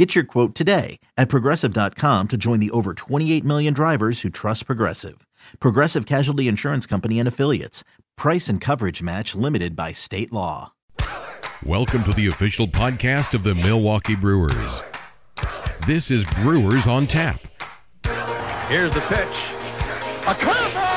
Get your quote today at progressive.com to join the over 28 million drivers who trust Progressive. Progressive Casualty Insurance Company and Affiliates. Price and coverage match limited by state law. Welcome to the official podcast of the Milwaukee Brewers. This is Brewers on Tap. Here's the pitch. A curveball!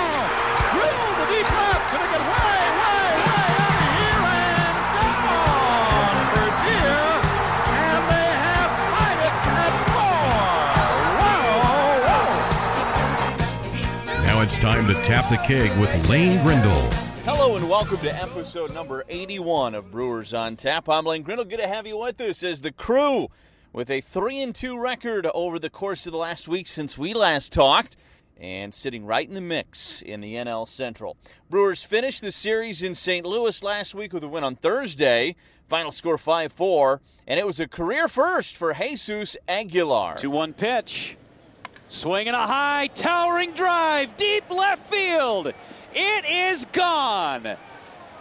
Time to tap the keg with Lane Grindle. Hello and welcome to episode number 81 of Brewers on Tap. I'm Lane Grindle. Good to have you with us as the crew with a 3 and 2 record over the course of the last week since we last talked and sitting right in the mix in the NL Central. Brewers finished the series in St. Louis last week with a win on Thursday. Final score 5 4, and it was a career first for Jesus Aguilar. 2 1 pitch. Swinging a high, towering drive, deep left field. It is gone.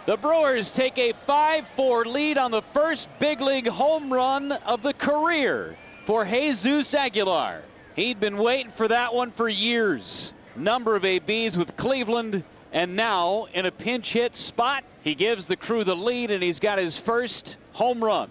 The Brewers take a 5 4 lead on the first big league home run of the career for Jesus Aguilar. He'd been waiting for that one for years. Number of ABs with Cleveland, and now in a pinch hit spot, he gives the crew the lead and he's got his first home run.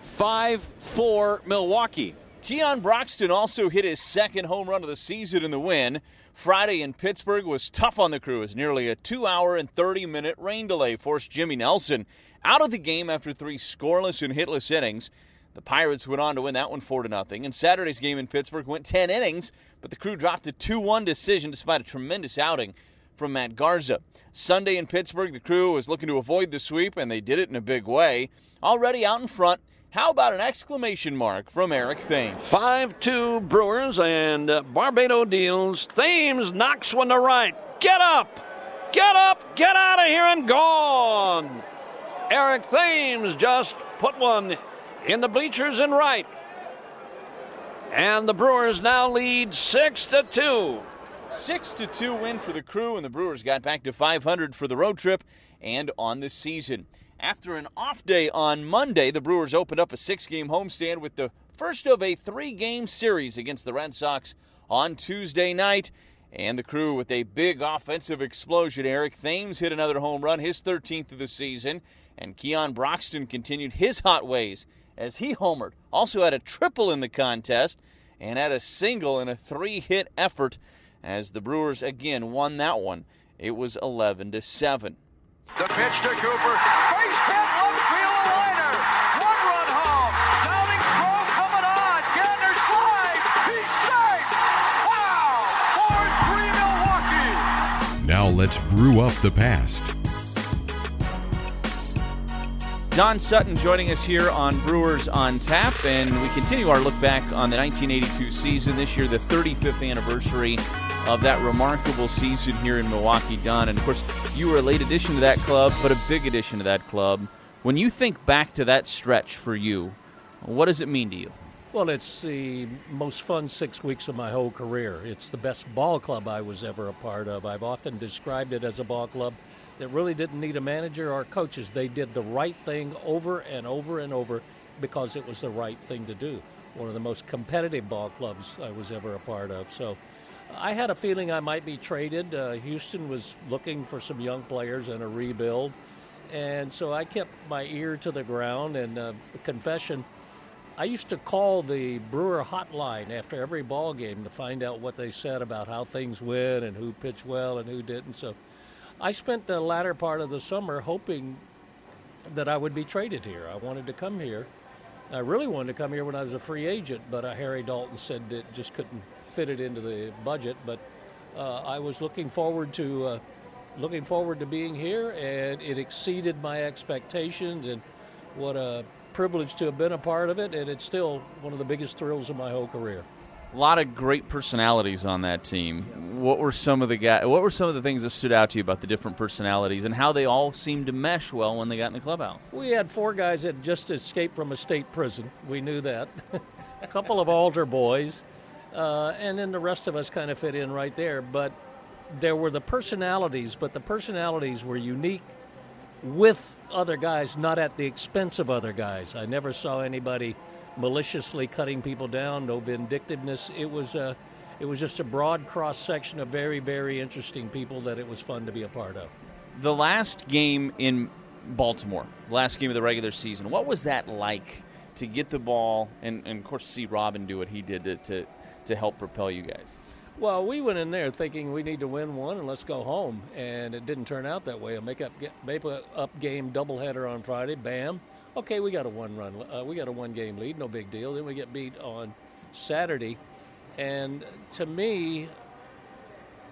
5 4 Milwaukee. Keon Broxton also hit his second home run of the season in the win. Friday in Pittsburgh was tough on the crew as nearly a two hour and 30 minute rain delay forced Jimmy Nelson out of the game after three scoreless and hitless innings. The Pirates went on to win that one 4 0. And Saturday's game in Pittsburgh went 10 innings, but the crew dropped a 2 1 decision despite a tremendous outing from Matt Garza. Sunday in Pittsburgh, the crew was looking to avoid the sweep, and they did it in a big way. Already out in front, how about an exclamation mark from Eric Thames? 5 2 Brewers and uh, Barbato deals. Thames knocks one to right. Get up! Get up! Get out of here and gone! Eric Thames just put one in the bleachers and right. And the Brewers now lead 6 to 2. 6 to 2 win for the crew, and the Brewers got back to 500 for the road trip and on the season. After an off day on Monday, the Brewers opened up a six game homestand with the first of a three game series against the Red Sox on Tuesday night. And the crew with a big offensive explosion. Eric Thames hit another home run, his 13th of the season. And Keon Broxton continued his hot ways as he homered. Also had a triple in the contest and had a single in a three hit effort as the Brewers again won that one. It was 11 to 7. The pitch to Cooper. Base hit, outfield liner. One run home. Downing throw coming on. Gantner's fly. He's safe. Wow. 4 3 Milwaukee. Now let's brew up the past. Don Sutton joining us here on Brewers on Tap, and we continue our look back on the 1982 season. This year, the 35th anniversary of that remarkable season here in Milwaukee, Don. And of course, you were a late addition to that club, but a big addition to that club. When you think back to that stretch for you, what does it mean to you? Well, it's the most fun six weeks of my whole career. It's the best ball club I was ever a part of. I've often described it as a ball club that really didn't need a manager or coaches. They did the right thing over and over and over because it was the right thing to do. One of the most competitive ball clubs I was ever a part of. So I had a feeling I might be traded. Uh, Houston was looking for some young players and a rebuild. And so I kept my ear to the ground and uh, confession. I used to call the Brewer hotline after every ball game to find out what they said about how things went and who pitched well and who didn't. So I spent the latter part of the summer hoping that I would be traded here. I wanted to come here. I really wanted to come here when I was a free agent, but uh, Harry Dalton said it just couldn't fit it into the budget. But uh, I was looking forward to uh, looking forward to being here, and it exceeded my expectations. And what a privilege to have been a part of it, and it's still one of the biggest thrills of my whole career. A lot of great personalities on that team. What were some of the guys? What were some of the things that stood out to you about the different personalities and how they all seemed to mesh well when they got in the clubhouse? We had four guys that just escaped from a state prison. We knew that. a couple of altar boys, uh, and then the rest of us kind of fit in right there. But there were the personalities, but the personalities were unique with other guys, not at the expense of other guys. I never saw anybody maliciously cutting people down, no vindictiveness. It was a, it was just a broad cross section of very, very interesting people that it was fun to be a part of. The last game in Baltimore, last game of the regular season, what was that like to get the ball and, and of course see Robin do what he did to, to, to help propel you guys? Well, we went in there thinking we need to win one and let's go home, and it didn't turn out that way. A make up make up game doubleheader on Friday. Bam. Okay, we got a one run, uh, we got a one game lead, no big deal. Then we get beat on Saturday, and to me,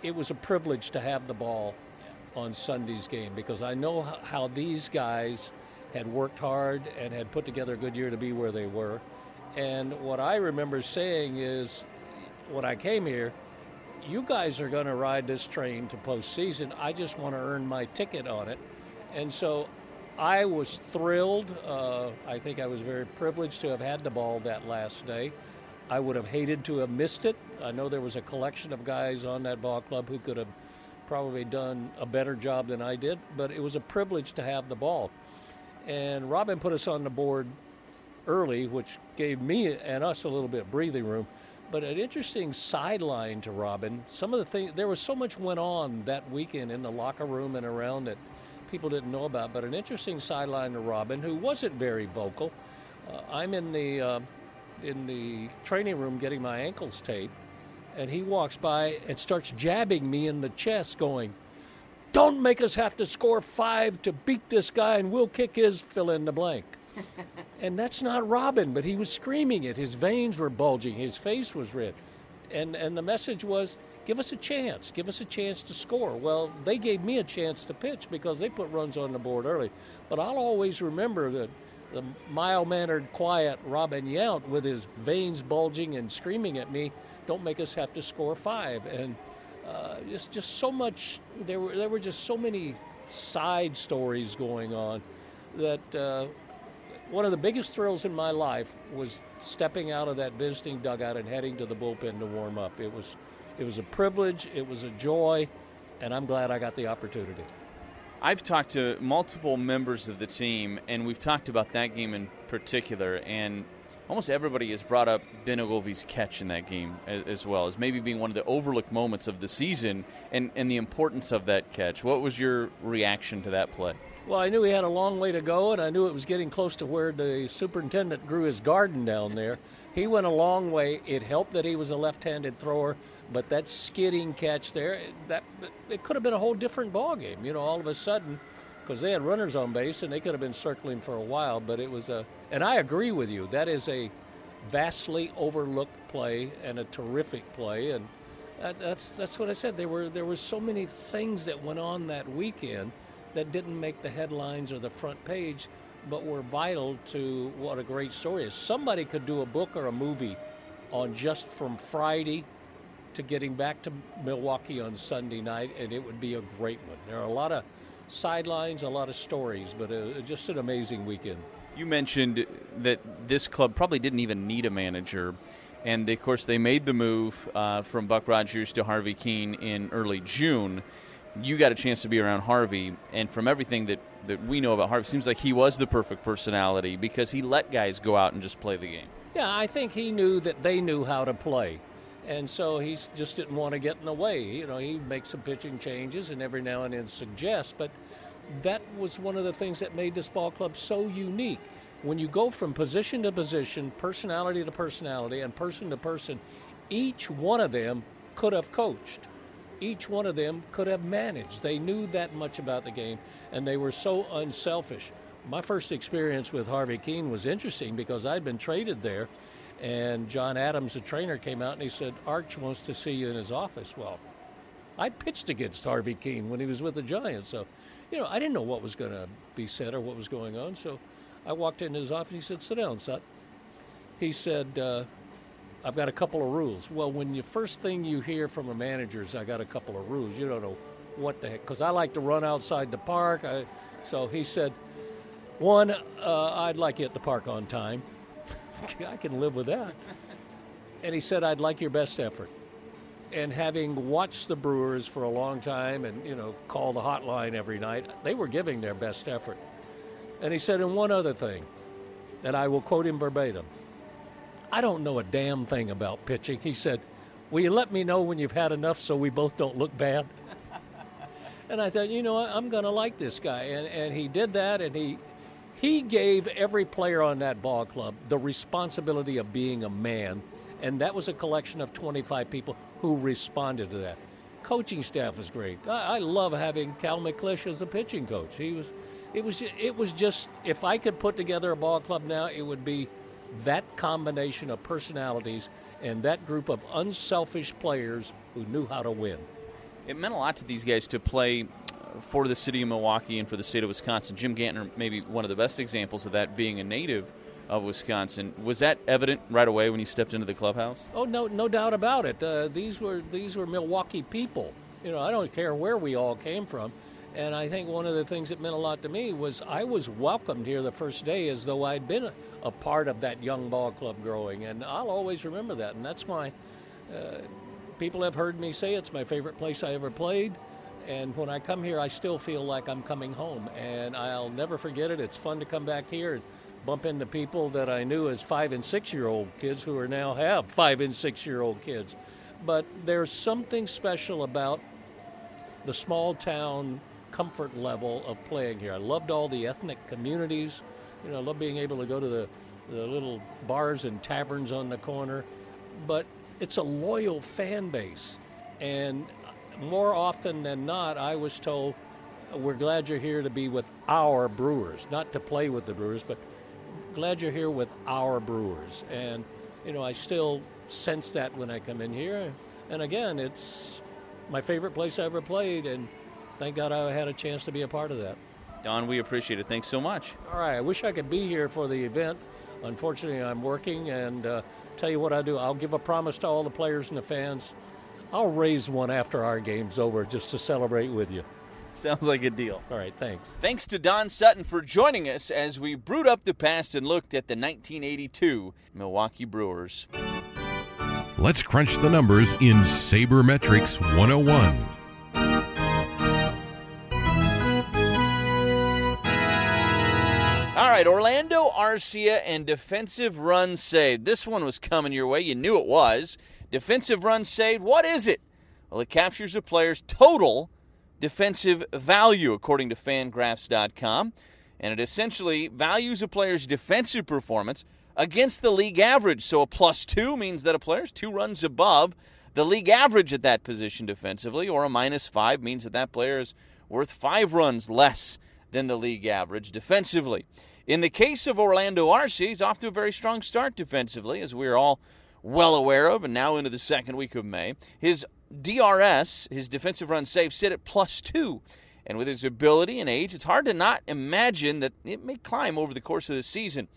it was a privilege to have the ball on Sunday's game because I know how these guys had worked hard and had put together a good year to be where they were. And what I remember saying is, when I came here, you guys are going to ride this train to postseason. I just want to earn my ticket on it. And so I was thrilled. Uh, I think I was very privileged to have had the ball that last day. I would have hated to have missed it. I know there was a collection of guys on that ball club who could have probably done a better job than I did, but it was a privilege to have the ball. And Robin put us on the board early, which gave me and us a little bit of breathing room. But an interesting sideline to Robin. Some of the things there was so much went on that weekend in the locker room and around that people didn't know about. But an interesting sideline to Robin, who wasn't very vocal. Uh, I'm in the uh, in the training room getting my ankles taped, and he walks by and starts jabbing me in the chest, going, "Don't make us have to score five to beat this guy, and we'll kick his fill in the blank." And that's not Robin, but he was screaming it. His veins were bulging, his face was red. And, and the message was give us a chance, give us a chance to score. Well, they gave me a chance to pitch because they put runs on the board early. But I'll always remember that the mild mannered, quiet Robin Yount with his veins bulging and screaming at me, don't make us have to score five. And uh, just, just so much, there were, there were just so many side stories going on that uh, one of the biggest thrills in my life was stepping out of that visiting dugout and heading to the bullpen to warm up. It was, it was a privilege, it was a joy, and I'm glad I got the opportunity. I've talked to multiple members of the team, and we've talked about that game in particular, and almost everybody has brought up Ben Oglivie's catch in that game as, as, well as maybe being one of the overlooked moments of the season and, and the importance of that catch. What was your reaction to that play? Well, I knew he had a long way to go, and I knew it was getting close to where the superintendent grew his garden down there. He went a long way. It helped that he was a left-handed thrower, but that skidding catch there, that it could have been a whole different ball game. You know, all of a sudden, because they had runners on base and they could have been circling for a while. But it was a, and I agree with you. That is a vastly overlooked play and a terrific play, and that, that's that's what I said. There were there were so many things that went on that weekend that didn't make the headlines or the front page, but were vital to what a great story is. Somebody could do a book or a movie on just from Friday to getting back to Milwaukee on Sunday night, and it would be a great one. There are a lot of sidelines, a lot of stories, but uh, just an amazing weekend. You mentioned that this club probably didn't even need a manager. And of course, they made the move uh, from Buck Rogers to Harvey Kuenn in early June you got a chance to be around Harvey, and from everything that, that we know about Harvey, seems like he was the perfect personality because he let guys go out and just play the game. Yeah, I think he knew that they knew how to play. And so he just didn't want to get in the way. You know, he makes some pitching changes and every now and then suggests, but that was one of the things that made this ball club so unique. When you go from position to position, personality to personality, and person to person, each one of them could have coached each one of them could have managed. They knew that much about the game, and they were so unselfish. My first experience with Harvey Kuenn was interesting because I'd been traded there, and John Adams, the trainer, came out and he said, Arch wants to see you in his office. Well, I pitched against Harvey Kuenn when he was with the Giants, so, you know, I didn't know what was going to be said or what was going on, so I walked into his office. He said, Sit down, son. He said, uh, I've got a couple of rules. Well, when the first thing you hear from a manager is, I got a couple of rules, you don't know what the heck, because I like to run outside the park. I, so he said, one, uh, I'd like you at the park on time. I can live with that. And he said, I'd like your best effort. And having watched the Brewers for a long time and, you know, call the hotline every night, they were giving their best effort. And he said, and one other thing, and I will quote him verbatim I don't know a damn thing about pitching. He said, Will you let me know when you've had enough so we both don't look bad? and I thought, you know, I'm going to like this guy. And, and he did that, and he, he gave every player on that ball club the responsibility of being a man. And that was a collection of 25 people who responded to that. Coaching staff was great. I, I love having Cal McLish as a pitching coach. He was, it was, it was just if I could put together a ball club now, it would be that combination of personalities and that group of unselfish players who knew how to win. It meant a lot to these guys to play for the city of Milwaukee and for the state of Wisconsin. Jim Gantner, maybe one of the best examples of that, being a native of Wisconsin. Was that evident right away when you stepped into the clubhouse? Oh no, no doubt about it. Uh, these were these were Milwaukee people. You know, I don't care where we all came from. And I think one of the things that meant a lot to me was I was welcomed here the first day as though I'd been a, part of that young ball club growing. And I'll always remember that. And that's my, uh, people have heard me say it's my favorite place I ever played. And when I come here, I still feel like I'm coming home. And I'll never forget it. It's fun to come back here and bump into people that I knew as five and six year old kids who are now have five and six year old kids. But there's something special about the small town comfort level of playing here. I loved all the ethnic communities. You know, I love being able to go to the, the little bars and taverns on the corner. But it's a loyal fan base. And more often than not, I was told, we're glad you're here to be with our Brewers, not to play with the Brewers, but glad you're here with our Brewers. And, you know, I still sense that when I come in here. And again, it's my favorite place I ever played. And thank God I had a chance to be a part of that. Don, we appreciate it. Thanks so much. All right. I wish I could be here for the event. Unfortunately, I'm working, and uh, tell you what I do. I'll give a promise to all the players and the fans. I'll raise one after our game's over just to celebrate with you. Sounds like a deal. All right, thanks. Thanks to Don Sutton for joining us as we brewed up the past and looked at the 1982 Milwaukee Brewers. Let's crunch the numbers in Sabermetrics 101. Right, Orlando Arcia and defensive run saved. This one was coming your way. You knew it was. Defensive run saved. What is it? Well, it captures a player's total defensive value, according to fangraphs.com. And it essentially values a player's defensive performance against the league average. So a plus two means that a player's two runs above the league average at that position defensively, or a minus five means that that player is worth five runs less than the league average defensively. In the case of Orlando Arcia, he's off to a very strong start defensively, as we're all well aware of, and now into the second week of May. His DRS, his defensive run save, sit at plus two. And with his ability and age, it's hard to not imagine that it may climb over the course of the season.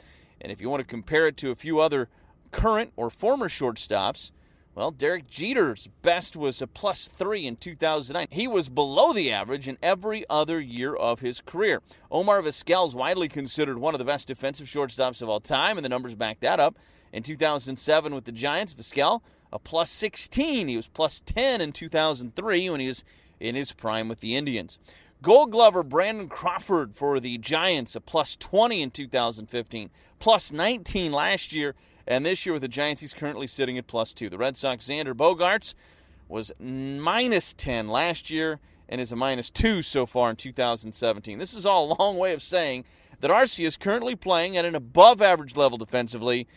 And if you want to compare it to a few other current or former shortstops, well, Derek Jeter's best was a plus three in 2009. He was below the average in every other year of his career. Omar Vizquel is widely considered one of the best defensive shortstops of all time, and the numbers back that up. In 2007 with the Giants, Vizquel, a plus 16. He was plus 10 in 2003 when he was in his prime with the Indians. Gold Glover Brandon Crawford for the Giants, a plus 20 in 2015, plus 19 last year, and this year with the Giants, he's currently sitting at plus 2. The Red Sox, Xander Bogaerts, was minus 10 last year and is a minus 2 so far in 2017. This is all a long way of saying that Arcia is currently playing at an above average level defensively,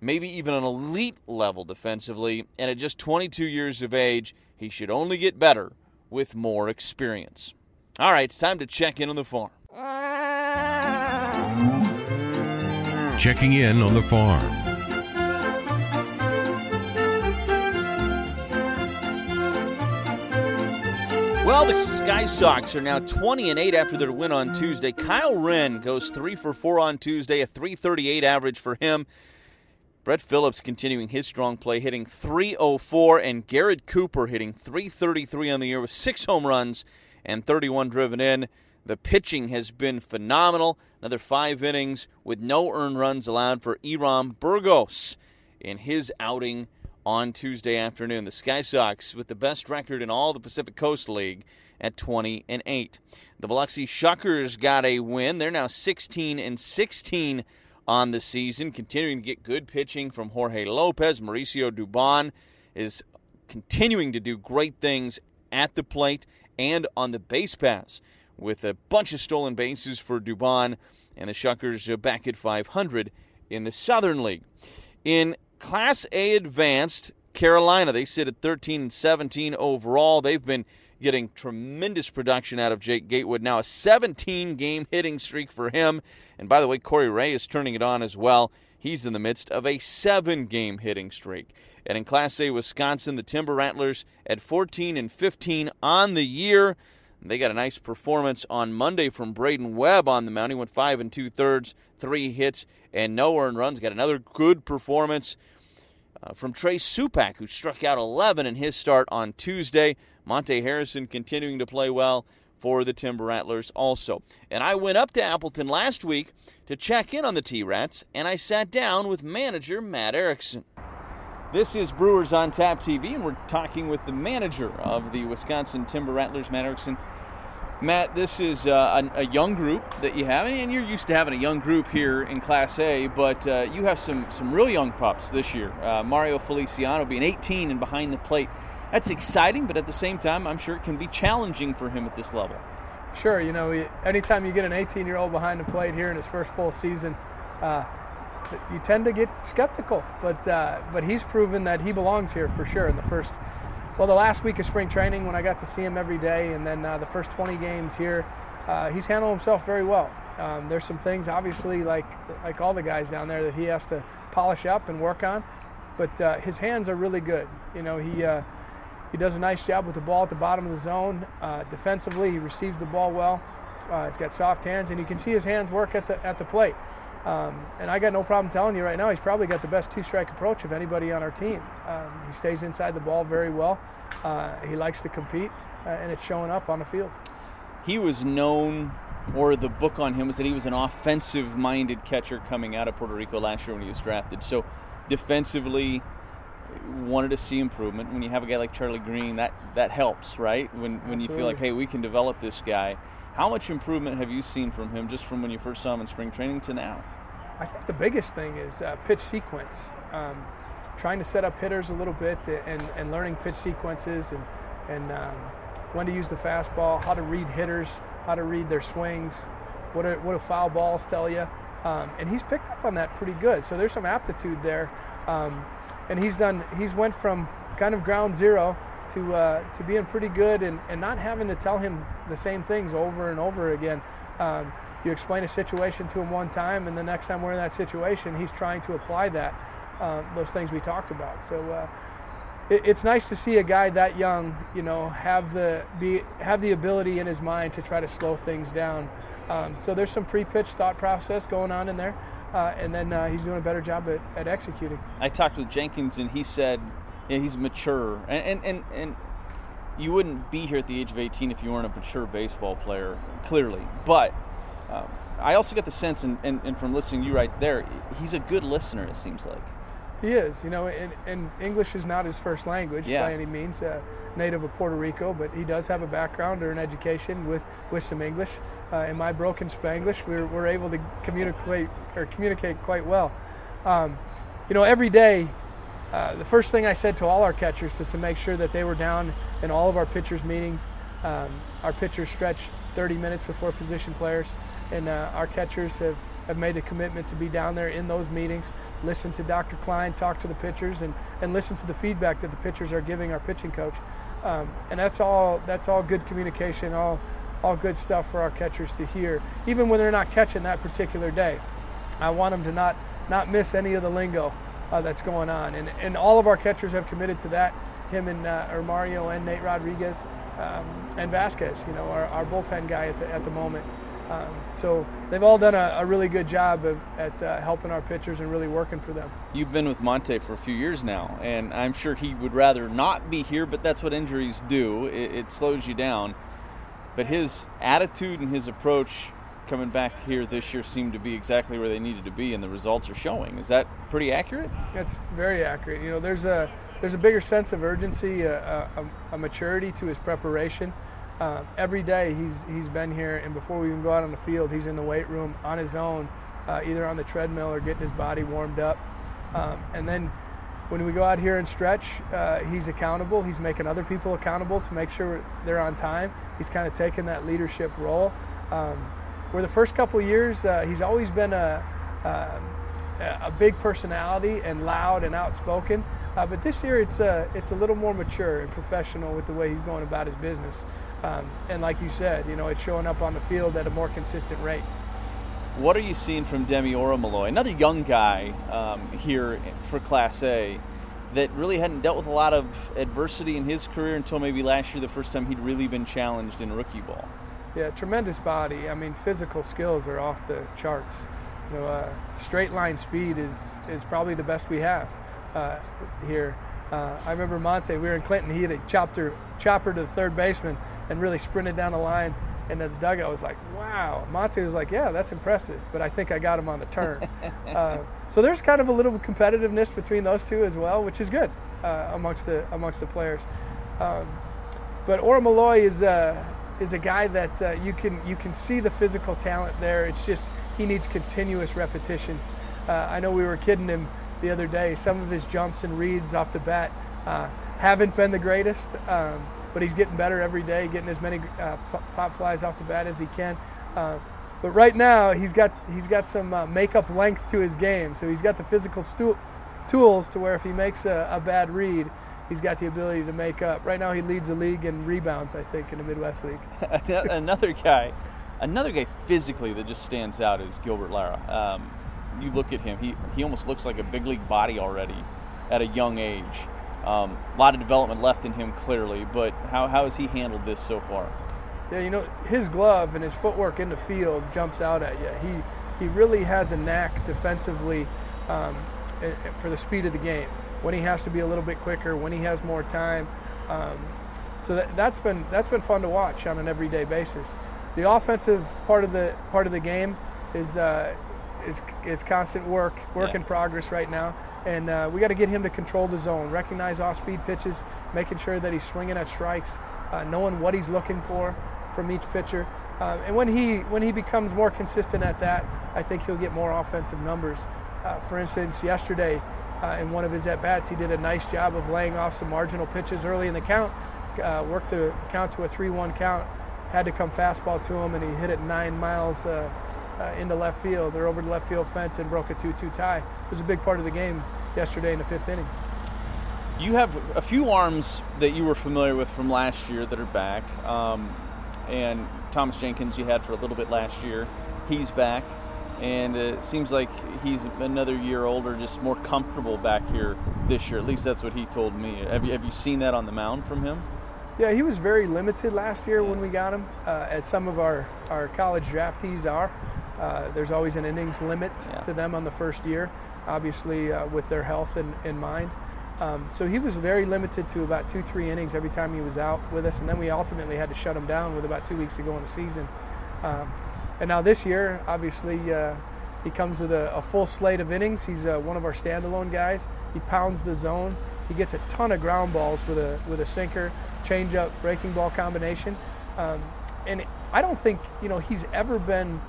maybe even an elite level defensively, and at just 22 years of age, he should only get better with more experience. All right, it's time to check in on the farm. Ah. Checking in on the farm. Well, the Sky Sox are now 20 and 8 after their win on Tuesday. Kyle Wren goes 3 for 4 on Tuesday, a 338 average for him. Brett Phillips continuing his strong play, hitting 304, and Garrett Cooper hitting 333 on the year with six home runs and 31 driven in. The pitching has been phenomenal. Another five innings with no earned runs allowed for Hiram Burgos in his outing on Tuesday afternoon. The Sky Sox with the best record in all the Pacific Coast League at 20 and 8. The Biloxi Shuckers got a win. They're now 16 and 16 on the season, continuing to get good pitching from Jorge Lopez. Mauricio Dubon is continuing to do great things at the plate and on the base pass with a bunch of stolen bases for Dubon and the Shuckers back at 500 in the Southern League. In Class A Advanced, Carolina, they sit at 13 and 17 overall. They've been getting tremendous production out of Jake Gatewood. Now a 17 game hitting streak for him. And by the way, Corey Ray is turning it on as well. He's in the midst of a seven game hitting streak. And in Class A Wisconsin, the Timber Rattlers at 14 and 15 on the year. They got a nice performance on Monday from Braden Webb on the mound. He went five and two thirds, three hits, and no earned runs. Got another good performance uh, from Trey Supak, who struck out 11 in his start on Tuesday. Monte Harrison continuing to play well for the Timber Rattlers also. And I went up to Appleton last week to check in on the T Rats, and I sat down with manager Matt Erickson. This is Brewers on Tap TV, and we're talking with the manager of the Wisconsin Timber Rattlers, Matt Erickson. Matt, this is uh, a, a, young group that you have, and you're used to having a young group here in Class A, but uh, you have some some real young pups this year. Uh, Mario Feliciano being 18 and behind the plate that's exciting, but at the same time, I'm sure it can be challenging for him at this level. Sure, you know, anytime you get an 18 year old behind the plate here in his first full season, uh, you tend to get skeptical. But uh, but he's proven that he belongs here for sure. In the first, well, the last week of spring training when I got to see him every day, and then uh, the first 20 games here, uh, he's handled himself very well. Um, there's some things, obviously, like like all the guys down there, that he has to polish up and work on. But uh, his hands are really good. You know, he uh, he does a nice job with the ball at the bottom of the zone. Uh, defensively, he receives the ball well. Uh, he's got soft hands, and you can see his hands work at the at the plate. Um, and I got no problem telling you right now, he's probably got the best two-strike approach of anybody on our team. Um, he stays inside the ball very well. Uh, he likes to compete, uh, and it's showing up on the field. He was known, or the book on him was that he was an offensive-minded catcher coming out of Puerto Rico last year when he was drafted. So, defensively, wanted to see improvement. When you have a guy like Charlie Greene, that that helps, right? When when you feel like, hey, we can develop this guy. How much improvement have you seen from him just from when you first saw him in spring training to now? I think the biggest thing is uh, pitch sequence. Um, trying to set up hitters a little bit and, and learning pitch sequences and, and um, when to use the fastball, how to read hitters, how to read their swings, what do, what foul balls tell you. Um, and he's picked up on that pretty good. So there's some aptitude there. Um, and he's done. He's went from kind of ground zero to uh, to being pretty good and, and not having to tell him the same things over and over again. Um, you explain a situation to him one time, and the next time we're in that situation, he's trying to apply that uh, those things we talked about. So. Uh, it, it's nice to see a guy that young, you know, have the be have the ability in his mind to try to slow things down. Um, so there's some pre-pitch thought process going on in there uh, and then uh, he's doing a better job at, at executing. I talked with Jenkins, and he said yeah, he's mature, and, and, and, and you wouldn't be here at the age of 18 if you weren't a mature baseball player, clearly. But um, I also get the sense, and, and, and, from listening to you right there, he's a good listener, it seems like. He is, you know, and, and English is not his first language yeah. by any means. Uh, native of Puerto Rico, but he does have a background or an education with, with some English. Uh, in my broken Spanglish, we're, we're able to communicate or communicate quite well. Um, you know, every day, uh, the first thing I said to all our catchers was to make sure that they were down in all of our pitchers' meetings. Um, our pitchers stretch 30 minutes before position players, and uh, our catchers have, have made a commitment to be down there in those meetings listen to Dr. Klein, talk to the pitchers, and, and listen to the feedback that the pitchers are giving our pitching coach. Um, and that's all that's all good communication, all all good stuff for our catchers to hear, even when they're not catching that particular day. I want them to not not miss any of the lingo uh, that's going on, and and all of our catchers have committed to that. Him and uh, or Mario and Nate Rodriguez um, and Vasquez, you know, our, our bullpen guy at the at the moment. Um, so they've all done a, a really good job of, at uh, helping our pitchers and really working for them. You've been with Monte for a few years now, and I'm sure he would rather not be here, but that's what injuries do. It, it slows you down. But his attitude and his approach coming back here this year seemed to be exactly where they needed to be, and the results are showing. Is that pretty accurate? That's very accurate. You know, there's a there's a bigger sense of urgency, a, a, a maturity to his preparation. Uh, every day he's he's been here, and before we even go out on the field, he's in the weight room on his own, uh, either on the treadmill or getting his body warmed up. Um, and then when we go out here and stretch, uh, he's accountable. He's making other people accountable to make sure they're on time. He's kind of taking that leadership role. Um, where the first couple years, uh, he's always been a, um, a, a big personality and loud and outspoken. Uh, but this year, it's a, it's a little more mature and professional with the way he's going about his business. Um, and like you said, you know, it's showing up on the field at a more consistent rate. What are you seeing from Demi Orimoloye, another young guy um, here for Class A that really hadn't dealt with a lot of adversity in his career until maybe last year, the first time he'd really been challenged in rookie ball? Yeah, tremendous body. I mean, physical skills are off the charts. You know, uh, straight line speed is is probably the best we have uh, here. Uh, I remember Monte. We were in Clinton. He had a chopper chopper to the third baseman and really sprinted down the line. And then the dugout was like, "Wow." Monte was like, "Yeah, that's impressive," but I think I got him on the turn. uh, so there's kind of a little competitiveness between those two as well, which is good uh, amongst the amongst the players. Um, but Malloy is uh, is a guy that uh, you can you can see the physical talent there. It's just he needs continuous repetitions. Uh, I know we were kidding him the other day. Some of his jumps and reads off the bat uh, haven't been the greatest, um, but he's getting better every day, getting as many uh, pop flies off the bat as he can. Uh, but right now he's got he's got some uh, makeup length to his game, so he's got the physical stu- tools to where if he makes a, a bad read he's got the ability to make up. Right now, he leads the league in rebounds, I think, in the Midwest League. another guy, another guy physically that just stands out is Gilbert Lara. Um, you look at him; he he almost looks like a big league body already at a young age. Um, a lot of development left in him, clearly, but how, how has he handled this so far? Yeah, you know, his glove and his footwork in the field jumps out at you. He he really has a knack defensively um, for the speed of the game when he has to be a little bit quicker, when he has more time. Um, so that, that's been that's been fun to watch on an everyday basis. The offensive part of the part of the game is uh, is, is constant work, work yeah. in progress right now, and uh, we got to get him to control the zone, recognize off-speed pitches, making sure that he's swinging at strikes, uh, knowing what he's looking for from each pitcher. Uh, and when he when he becomes more consistent at that, I think he'll get more offensive numbers. Uh, for instance, yesterday uh, in one of his at bats. He did a nice job of laying off some marginal pitches early in the count, uh, worked the count to a 3 1 count, had to come fastball to him, and he hit it nine miles uh, uh, into left field or over the left field fence and broke a 2 2 tie. It was a big part of the game yesterday in the fifth inning. You have a few arms that you were familiar with from last year that are back. Um, and Thomas Jenkins, you had for a little bit last year. He's back and it seems like he's another year older, just more comfortable back here this year. At least that's what he told me. Have you have you seen that on the mound from him? Yeah, he was very limited last year yeah. when we got him, uh, as some of our our college draftees are. Uh, there's always an innings limit yeah. to them on the first year, obviously uh, with their health in, in mind. Um, so he was very limited to about two, three innings every time he was out with us, and then we ultimately had to shut him down with about two weeks to go in the season. Um, and now this year, obviously, uh, he comes with a, a, full slate of innings. He's uh, one of our standalone guys. He pounds the zone. He gets a ton of ground balls with a with a sinker, changeup, breaking ball combination. Um, and I don't think you know he's ever been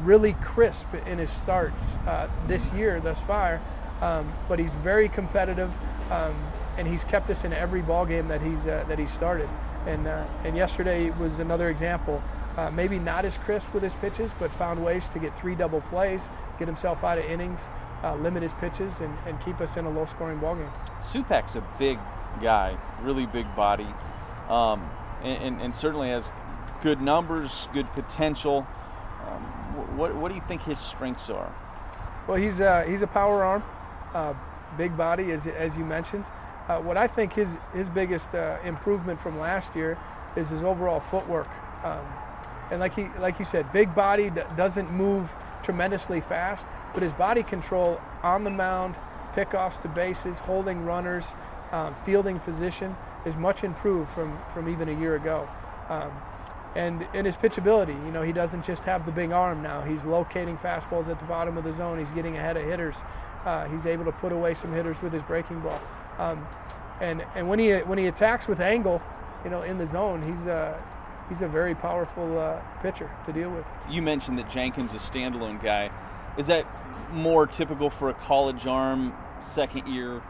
really crisp in his starts uh, this year thus far. Um, but he's very competitive, um, and he's kept us in every ball game that he's uh, that he started. And uh, and yesterday was another example. Uh, maybe not as crisp with his pitches, but found ways to get three double plays, get himself out of innings, uh, limit his pitches, and, and keep us in a low scoring ballgame. Supak's a big guy, really big body, um, and, and, and, certainly has good numbers, good potential. Um, what, what do you think his strengths are? Well, he's, uh, he's a power arm, uh, big body, as, as you mentioned. Uh, what I think his, his biggest uh, improvement from last year is his overall footwork. Um, and like he like you said, big body doesn't move tremendously fast, but his body control on the mound, pickoffs to bases, holding runners, um, fielding position is much improved from from even a year ago. Um, and in his pitchability, you know, he doesn't just have the big arm now. He's locating fastballs at the bottom of the zone. He's getting ahead of hitters. Uh, he's able to put away some hitters with his breaking ball. Um, and and when he when he attacks with angle, you know, in the zone, he's a he's a very powerful uh, pitcher to deal with. You mentioned that Jenkins is a standalone guy. Is that more typical for a college arm, second year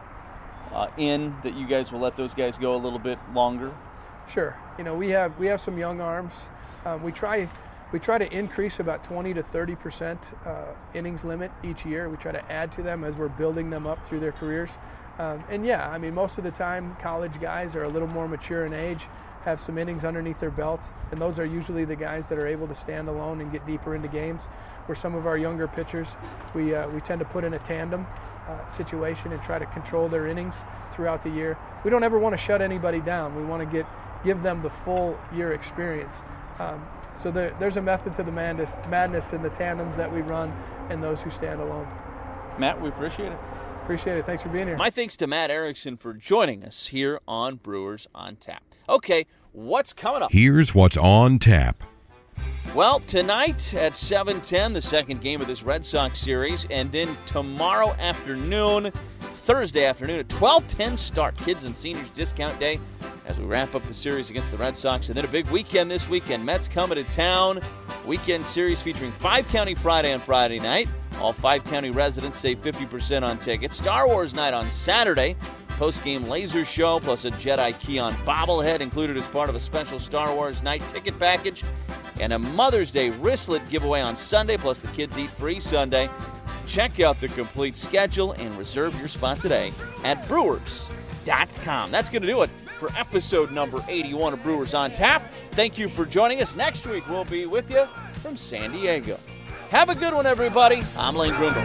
uh, in, that you guys will let those guys go a little bit longer? Sure. You know, we have we have some young arms. Um, we try we try to increase about 20 to 30 percent uh, innings limit each year. We try to add to them as we're building them up through their careers. Um, and yeah, I mean, most of the time, college guys are a little more mature in age, have some innings underneath their belt, and those are usually the guys that are able to stand alone and get deeper into games. Where some of our younger pitchers, we uh, we tend to put in a tandem uh, situation and try to control their innings throughout the year. We don't ever want to shut anybody down. We want to get give them the full year experience. Um, so there, there's a method to the madness, madness in the tandems that we run and those who stand alone. Matt, we appreciate it. Appreciate it. Thanks for being here. My thanks to Matt Erickson for joining us here on Brewers on Tap. Okay, what's coming up? Here's what's on tap. Well, tonight at 7:10, the second game of this Red Sox series, and then tomorrow afternoon, Thursday afternoon at 12:10 start. Kids and seniors discount day as we wrap up the series against the Red Sox, and then a big weekend this weekend. Mets coming to town. Weekend series featuring Five County Friday on Friday night. All five county residents save 50% on tickets. Star Wars night on Saturday. Post game laser show plus a Jedi Keon bobblehead included as part of a special Star Wars night ticket package. And a Mother's Day wristlet giveaway on Sunday, plus the Kids Eat Free Sunday. Check out the complete schedule and reserve your spot today at brewers.com. That's going to do it for episode number 81 of Brewers on Tap. Thank you for joining us. Next week, we'll be with you from San Diego. Have a good one, everybody. I'm Lane Grindle.